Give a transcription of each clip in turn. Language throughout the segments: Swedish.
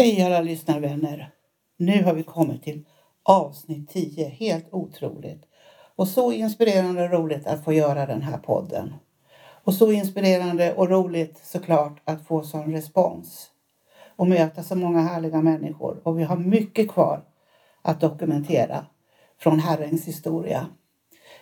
Hej alla lyssnarvänner! Nu har vi kommit till avsnitt 10. Helt otroligt. Och så inspirerande och roligt att få göra den här podden. Och så inspirerande och roligt såklart att få sån respons. Och möta så många härliga människor. Och vi har mycket kvar att dokumentera från Herrens historia.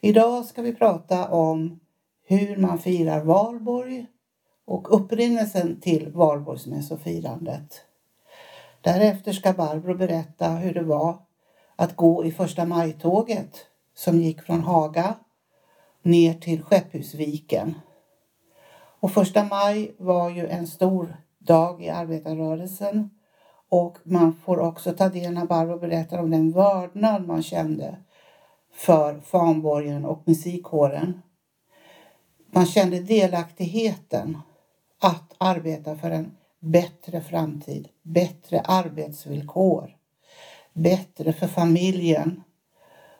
Idag ska vi prata om hur man firar valborg och upprinnelsen till valborgsmässofirandet. Därefter ska Barbro berätta hur det var att gå i första majtåget som gick från Haga ner till Skepphusviken. Och första maj var ju en stor dag i arbetarrörelsen och man får också ta del när Barbro berättar om den vördnad man kände för fanborgen och musikkåren. Man kände delaktigheten att arbeta för en bättre framtid, bättre arbetsvillkor, bättre för familjen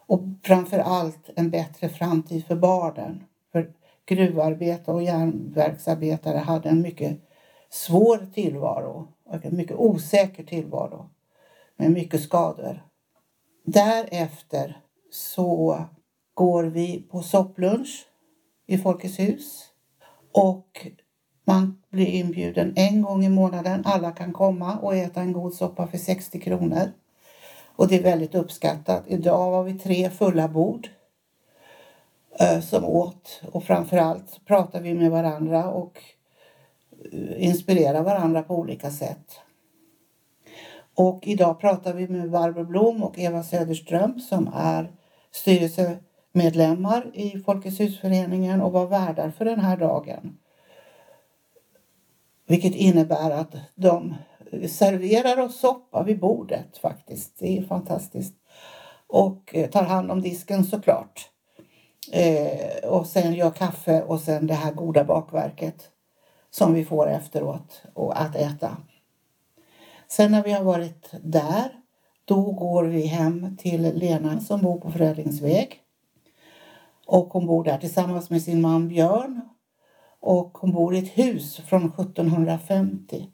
och framför allt en bättre framtid för barnen. För gruvarbetare och järnverksarbetare hade en mycket svår tillvaro och en mycket osäker tillvaro med mycket skador. Därefter så går vi på sopplunch i Folkets hus och man blir inbjuden en gång i månaden. Alla kan komma och äta en god soppa för 60 kronor. Och det är väldigt uppskattat. Idag var vi tre fulla bord eh, som åt och framförallt pratar vi med varandra och inspirerade inspirerar varandra på olika sätt. Och idag pratar vi med Barbro Blom och Eva Söderström som är styrelsemedlemmar i Folkets husföreningen och var värdar för den här dagen. Vilket innebär att de serverar oss soppa vid bordet faktiskt. Det är fantastiskt. Och eh, tar hand om disken såklart. Eh, och sen gör kaffe och sen det här goda bakverket som vi får efteråt och att äta. Sen när vi har varit där då går vi hem till Lena som bor på Frödingsväg. Och hon bor där tillsammans med sin man Björn och hon bor i ett hus från 1750.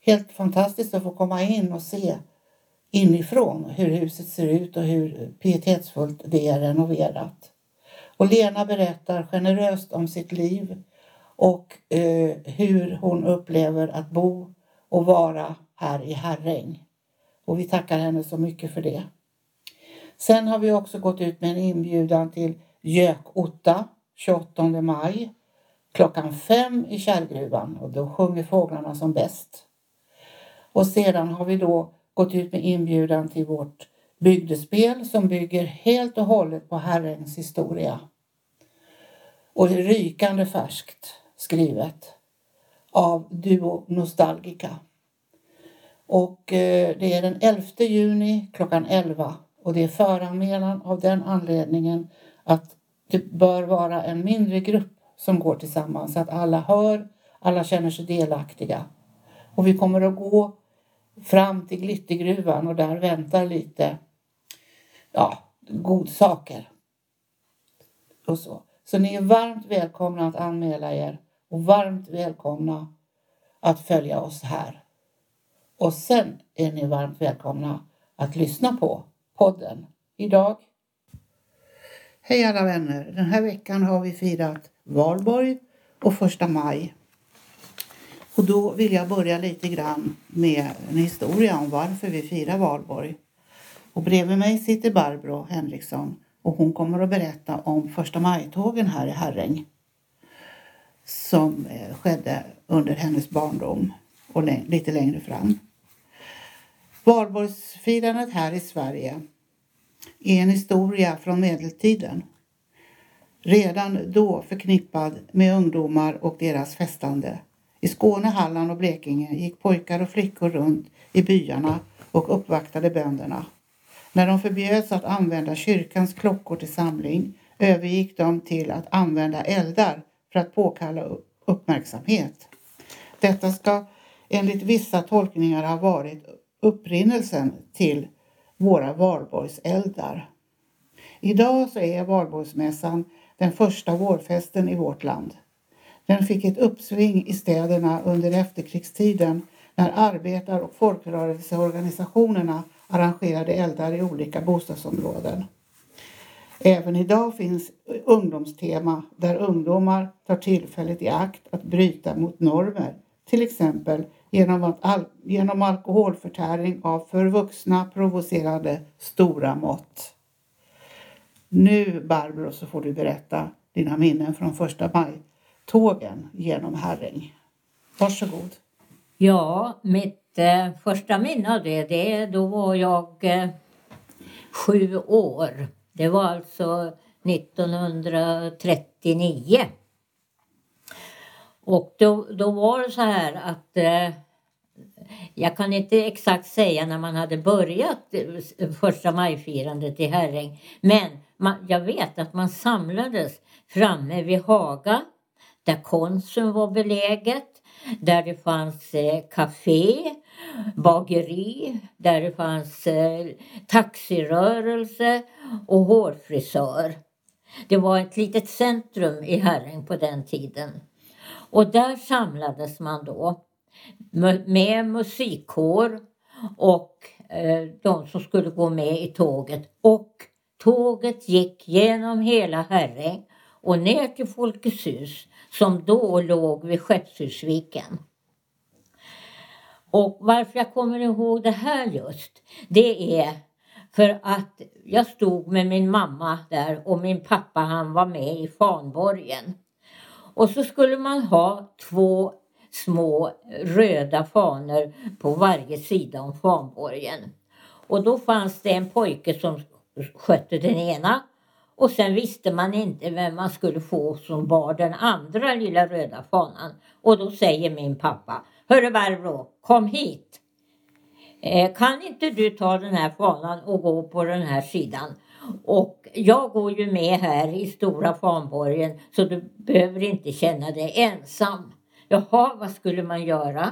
Helt fantastiskt att få komma in och se inifrån hur huset ser ut och hur pietetsfullt det är renoverat. Och Lena berättar generöst om sitt liv och eh, hur hon upplever att bo och vara här i Herräng. Och vi tackar henne så mycket för det. Sen har vi också gått ut med en inbjudan till Gökotta 28 maj klockan fem i kärrgruvan och då sjunger fåglarna som bäst. Och sedan har vi då gått ut med inbjudan till vårt bygdespel som bygger helt och hållet på Herrens historia. Och det är rykande färskt skrivet av Duo Nostalgica. Och eh, det är den 11 juni klockan 11 och det är föranmälan av den anledningen att det bör vara en mindre grupp som går tillsammans så att alla hör, alla känner sig delaktiga. Och vi kommer att gå fram till Glittergruvan och där väntar lite ja, godsaker. Och så. så ni är varmt välkomna att anmäla er och varmt välkomna att följa oss här. Och sen är ni varmt välkomna att lyssna på podden idag. Hej alla vänner! Den här veckan har vi firat valborg och första maj. Och då vill jag börja lite grann med en historia om varför vi firar valborg. Och bredvid mig sitter Barbro Henriksson och hon kommer att berätta om första majtågen här i Herräng som eh, skedde under hennes barndom och lite längre fram. Valborgsfirandet här i Sverige är en historia från medeltiden redan då förknippad med ungdomar och deras festande. I Skåne, Halland och Blekinge gick pojkar och flickor runt i byarna och uppvaktade bönderna. När de förbjöds att använda kyrkans klockor till samling övergick de till att använda eldar för att påkalla uppmärksamhet. Detta ska enligt vissa tolkningar ha varit upprinnelsen till våra valborgseldar. Idag så är valborgsmässan den första vårfesten i vårt land. Den fick ett uppsving i städerna under efterkrigstiden när arbetar och folkrörelseorganisationerna arrangerade eldar i olika bostadsområden. Även idag finns ungdomstema där ungdomar tar tillfället i akt att bryta mot normer, till exempel genom, att al genom alkoholförtäring av för vuxna provocerande stora mått. Nu Barbro så får du berätta dina minnen från första maj-tågen genom Herräng. Varsågod. Ja, mitt eh, första minne av det, det då var jag eh, sju år. Det var alltså 1939. Och då, då var det så här att eh, jag kan inte exakt säga när man hade börjat eh, första majfirandet i Herräng. Men man, jag vet att man samlades framme vid Haga där Konsum var beläget. Där det fanns eh, café, bageri, där det fanns eh, taxirörelse och hårfrisör. Det var ett litet centrum i Herräng på den tiden. Och där samlades man då med musikkår och eh, de som skulle gå med i tåget. Och tåget gick genom hela Herräng och ner till Folkets hus som då låg vid Skeppshusviken. Och varför jag kommer ihåg det här just, det är för att jag stod med min mamma där och min pappa han var med i fanborgen. Och så skulle man ha två små röda fanor på varje sida om fanborgen. Och då fanns det en pojke som skötte den ena och sen visste man inte vem man skulle få som bar den andra lilla röda fanan. Och då säger min pappa, Hörru Barbro, kom hit. Eh, kan inte du ta den här fanan och gå på den här sidan? Och jag går ju med här i stora fanborgen så du behöver inte känna dig ensam. Jaha, vad skulle man göra?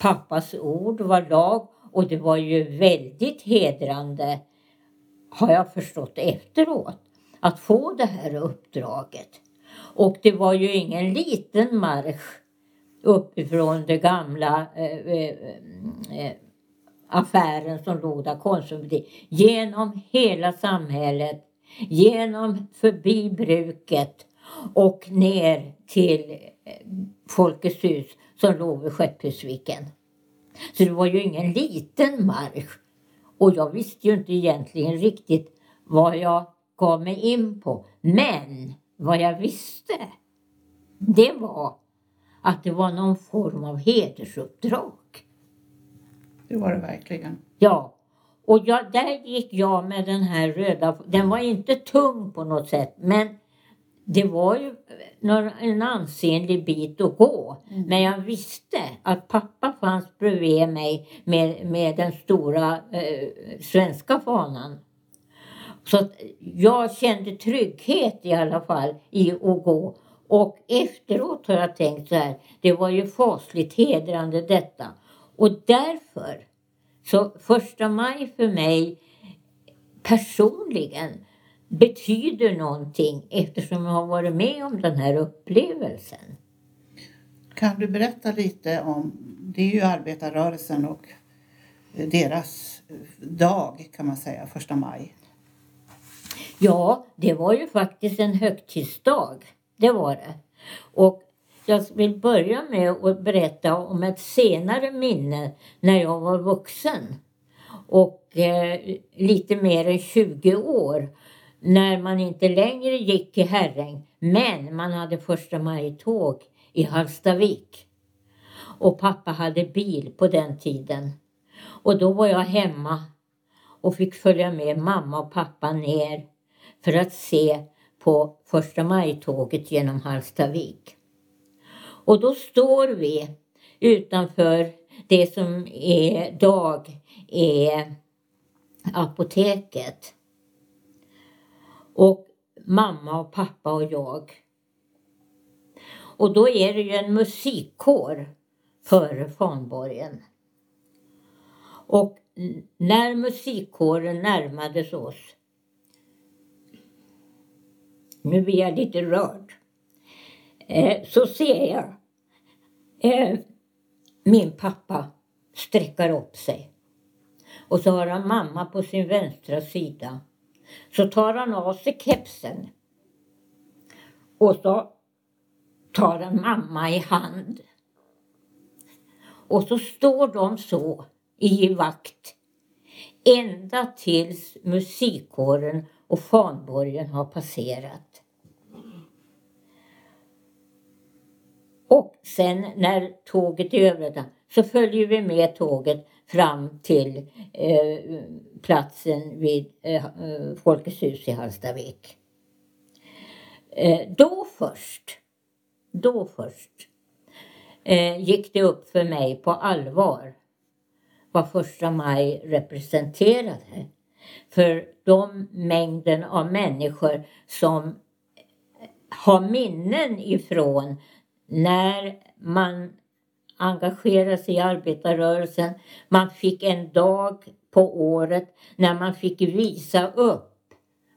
Pappas ord var lag och det var ju väldigt hedrande har jag förstått efteråt att få det här uppdraget. Och det var ju ingen liten marsch uppifrån det gamla eh, eh, eh affären som låg där, Konsum, genom hela samhället, genom förbi bruket och ner till eh, Folkets hus som låg vid Skeppshusviken. Så det var ju ingen liten marsch. Och jag visste ju inte egentligen riktigt vad jag gav mig in på. Men vad jag visste, det var att det var någon form av hedersuppdrag. Det var det verkligen. Ja. Och jag, där gick jag med den här röda, den var inte tung på något sätt men det var ju en ansenlig bit att gå. Mm. Men jag visste att pappa fanns bredvid mig med, med den stora eh, svenska fanan. Så jag kände trygghet i alla fall i att gå. Och efteråt har jag tänkt så här, det var ju fasligt hedrande detta. Och därför, så första maj för mig personligen betyder någonting eftersom jag har varit med om den här upplevelsen. Kan du berätta lite om, det är ju arbetarrörelsen och deras dag kan man säga, första maj. Ja, det var ju faktiskt en högtidsdag. Det var det. Och jag vill börja med att berätta om ett senare minne när jag var vuxen. Och eh, lite mer än 20 år. När man inte längre gick i Herräng. Men man hade första maj-tåg i Hallstavik. Och pappa hade bil på den tiden. Och då var jag hemma och fick följa med mamma och pappa ner för att se på första maj-tåget genom Hallstavik. Och då står vi utanför det som är dag är apoteket. Och mamma och pappa och jag. Och då är det ju en musikkår före Fanborgen. Och när musikkåren närmades oss nu blir jag lite rörd, eh, så ser jag eh, min pappa sträcker upp sig. Och så har han mamma på sin vänstra sida. Så tar han av sig kepsen. Och så tar han mamma i hand. Och så står de så i vakt ända tills musikkåren och fanborgen har passerat. Och sen när tåget är över så följer vi med tåget fram till eh, platsen vid eh, Folkets hus i Hallstavik. Eh, då först, då först eh, gick det upp för mig på allvar vad första maj representerade. För de mängden av människor som har minnen ifrån när man engagerade sig i arbetarrörelsen. Man fick en dag på året när man fick visa upp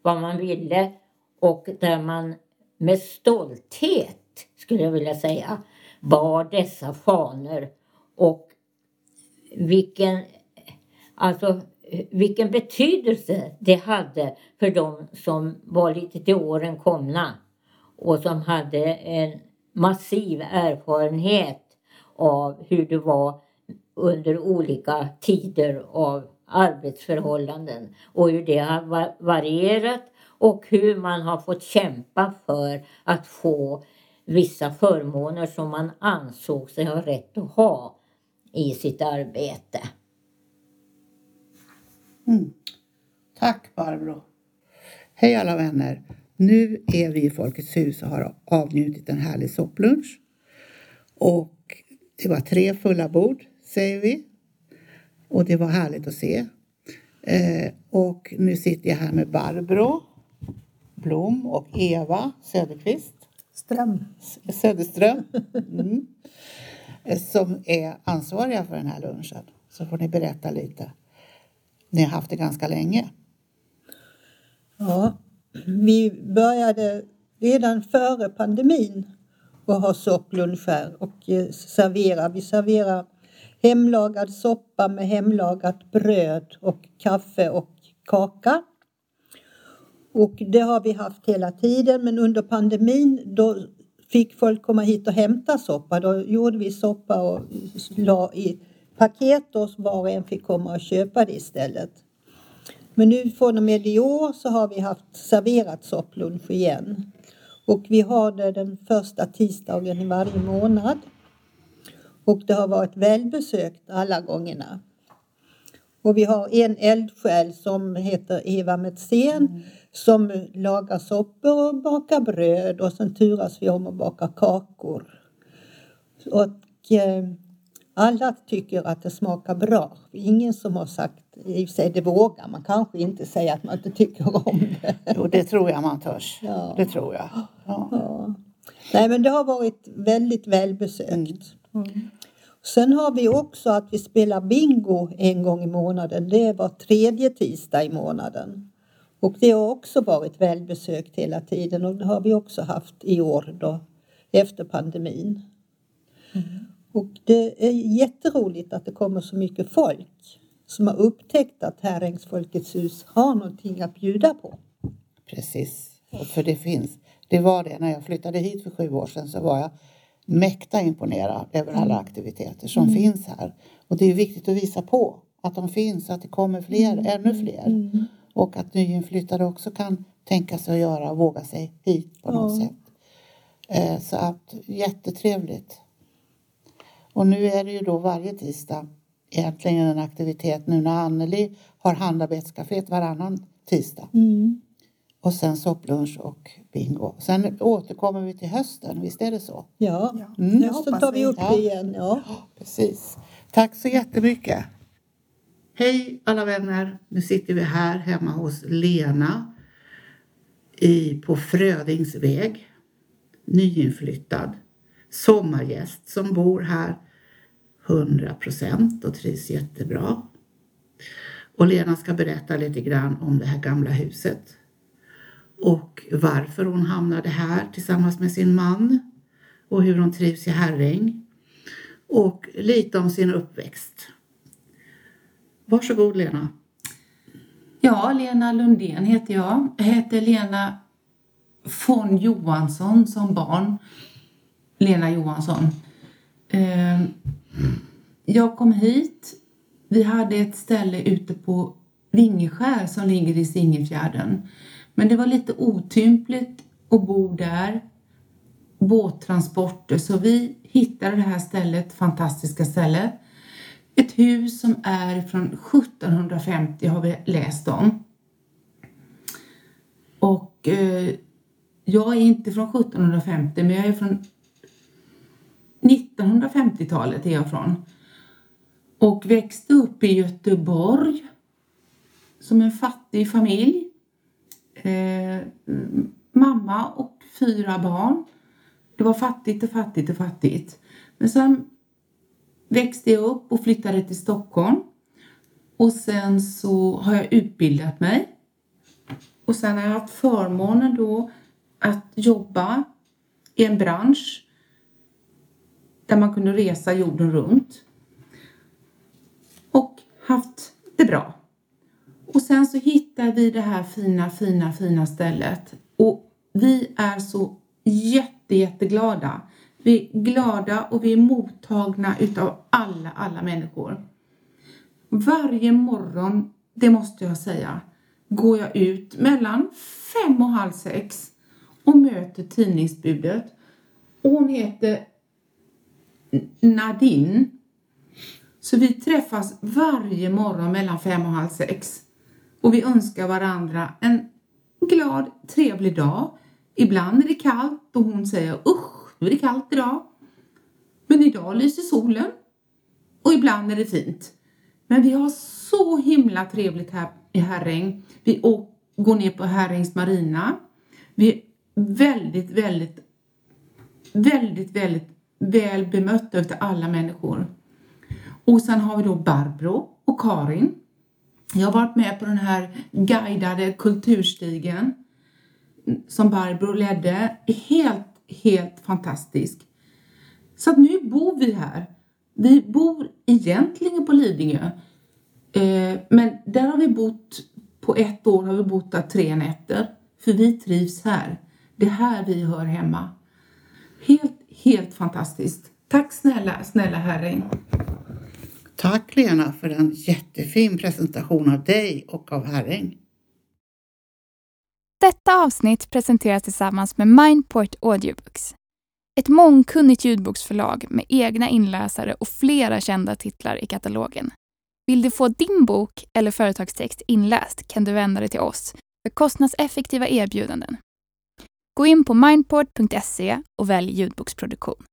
vad man ville och där man med stolthet, skulle jag vilja säga, bar dessa fanor och vilken, alltså, vilken betydelse det hade för dem som var lite till åren komna och som hade en massiv erfarenhet av hur det var under olika tider av arbetsförhållanden och hur det har varierat och hur man har fått kämpa för att få vissa förmåner som man ansåg sig ha rätt att ha i sitt arbete. Mm. Tack Barbro. Hej alla vänner. Nu är vi i Folkets hus och har avnjutit en härlig sopplunch. Och det var tre fulla bord, säger vi. Och det var härligt att se. Eh, och nu sitter jag här med Barbro Blom och Eva Söderqvist. Ström. Söderström. Mm. Som är ansvariga för den här lunchen. Så får ni berätta lite. Ni har haft det ganska länge. Ja, vi började redan före pandemin att ha här och eh, servera. Vi serverar hemlagad soppa med hemlagat bröd och kaffe och kaka. Och det har vi haft hela tiden men under pandemin då fick folk komma hit och hämta soppa. Då gjorde vi soppa och la i paket och var och en fick komma och köpa det istället. Men nu från och med i år så har vi haft serverat sopplunch igen. Och vi har det den första tisdagen i varje månad. Och det har varit välbesökt alla gångerna. Och vi har en eldsjäl som heter Eva Metzén mm. som lagar soppor och bakar bröd och sen turas vi om att baka kakor. Och eh, alla tycker att det smakar bra. Ingen som har sagt, i och sig det vågar man kanske inte säga att man inte tycker om det. Jo, det tror jag man törs. Ja. Det tror jag. Ja. ja. Nej, men det har varit väldigt välbesökt. Mm. Mm. Sen har vi också att vi spelar bingo en gång i månaden. Det var tredje tisdag i månaden. Och det har också varit välbesökt hela tiden och det har vi också haft i år då, efter pandemin. Mm. Och det är jätteroligt att det kommer så mycket folk som har upptäckt att Herrängs Folkets hus har någonting att bjuda på. Precis, och för det finns. Det var det när jag flyttade hit för sju år sedan så var jag mäkta imponerad över alla mm. aktiviteter som mm. finns här. Och det är viktigt att visa på att de finns, att det kommer fler, mm. ännu fler. Mm. Och att nyinflyttade också kan tänka sig att göra och våga sig hit på något ja. sätt. Eh, så att jättetrevligt. Och nu är det ju då varje tisdag egentligen en aktivitet nu när Anneli har handarbetscaféet varannan tisdag. Mm. Och sen sopplunch och bingo. Sen återkommer vi till hösten, visst är det så? Ja, mm. hösten tar vi upp det igen. Ja. Precis. Tack så jättemycket. Hej alla vänner! Nu sitter vi här hemma hos Lena i, på Frödingsväg. Nyinflyttad sommargäst som bor här 100 procent och trivs jättebra. Och Lena ska berätta lite grann om det här gamla huset och varför hon hamnade här tillsammans med sin man och hur hon trivs i Herräng och lite om sin uppväxt. Varsågod Lena. Ja, Lena Lundén heter jag. Jag heter Lena von Johansson som barn. Lena Johansson. Ehm, jag kom hit. Vi hade ett ställe ute på Vingeskär som ligger i Singelfjärden. Men det var lite otympligt att bo där. Båttransporter. Så vi hittade det här stället, fantastiska stället. Ett hus som är från 1750 har vi läst om. Och eh, jag är inte från 1750 men jag är från 1950-talet är jag från. Och växte upp i Göteborg som en fattig familj. Eh, mamma och fyra barn. Det var fattigt och fattigt och fattigt. Men sen växte jag upp och flyttade till Stockholm. Och sen så har jag utbildat mig. Och sen har jag haft förmånen då att jobba i en bransch där man kunde resa jorden runt. Och haft det bra. Och sen så hittade vi det här fina, fina, fina stället. Och vi är så jätte, jätteglada. Vi är glada och vi är mottagna utav alla, alla människor. Varje morgon, det måste jag säga, går jag ut mellan fem och halv sex och möter tidningsbudet. Och hon heter Nadine. Så vi träffas varje morgon mellan fem och halv sex. Och vi önskar varandra en glad, trevlig dag. Ibland är det kallt och hon säger usch, nu är det kallt idag. Men idag lyser solen. Och ibland är det fint. Men vi har så himla trevligt här i Herräng. Vi går ner på Herrängs marina. Vi är väldigt, väldigt, väldigt, väldigt väl bemötta utav alla människor. Och sen har vi då Barbro och Karin. Jag har varit med på den här guidade kulturstigen som Barbro ledde. Helt, helt fantastisk. Så att nu bor vi här. Vi bor egentligen på Lidingö. Eh, men där har vi bott, på ett år har vi bott där tre nätter. För vi trivs här. Det är här vi hör hemma. Helt, helt fantastiskt. Tack snälla, snälla Herring. Tack Lena för en jättefin presentation av dig och av Herräng. Detta avsnitt presenteras tillsammans med Mindport Audiobooks. Ett mångkunnigt ljudboksförlag med egna inläsare och flera kända titlar i katalogen. Vill du få din bok eller företagstext inläst kan du vända dig till oss för kostnadseffektiva erbjudanden. Gå in på mindport.se och välj ljudboksproduktion.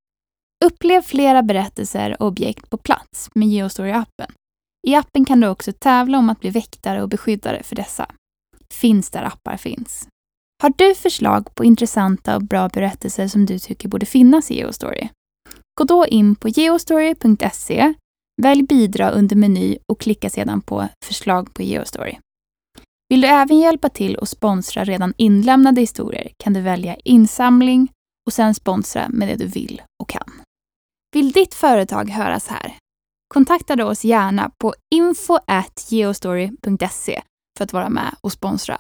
Upplev flera berättelser och objekt på plats med Geostory-appen. I appen kan du också tävla om att bli väktare och beskyddare för dessa. Finns där appar finns. Har du förslag på intressanta och bra berättelser som du tycker borde finnas i Geostory? Gå då in på geostory.se, välj bidra under meny och klicka sedan på förslag på Geostory. Vill du även hjälpa till och sponsra redan inlämnade historier kan du välja insamling och sen sponsra med det du vill och kan. Vill ditt företag höras här? Kontakta då oss gärna på info.geostory.se för att vara med och sponsra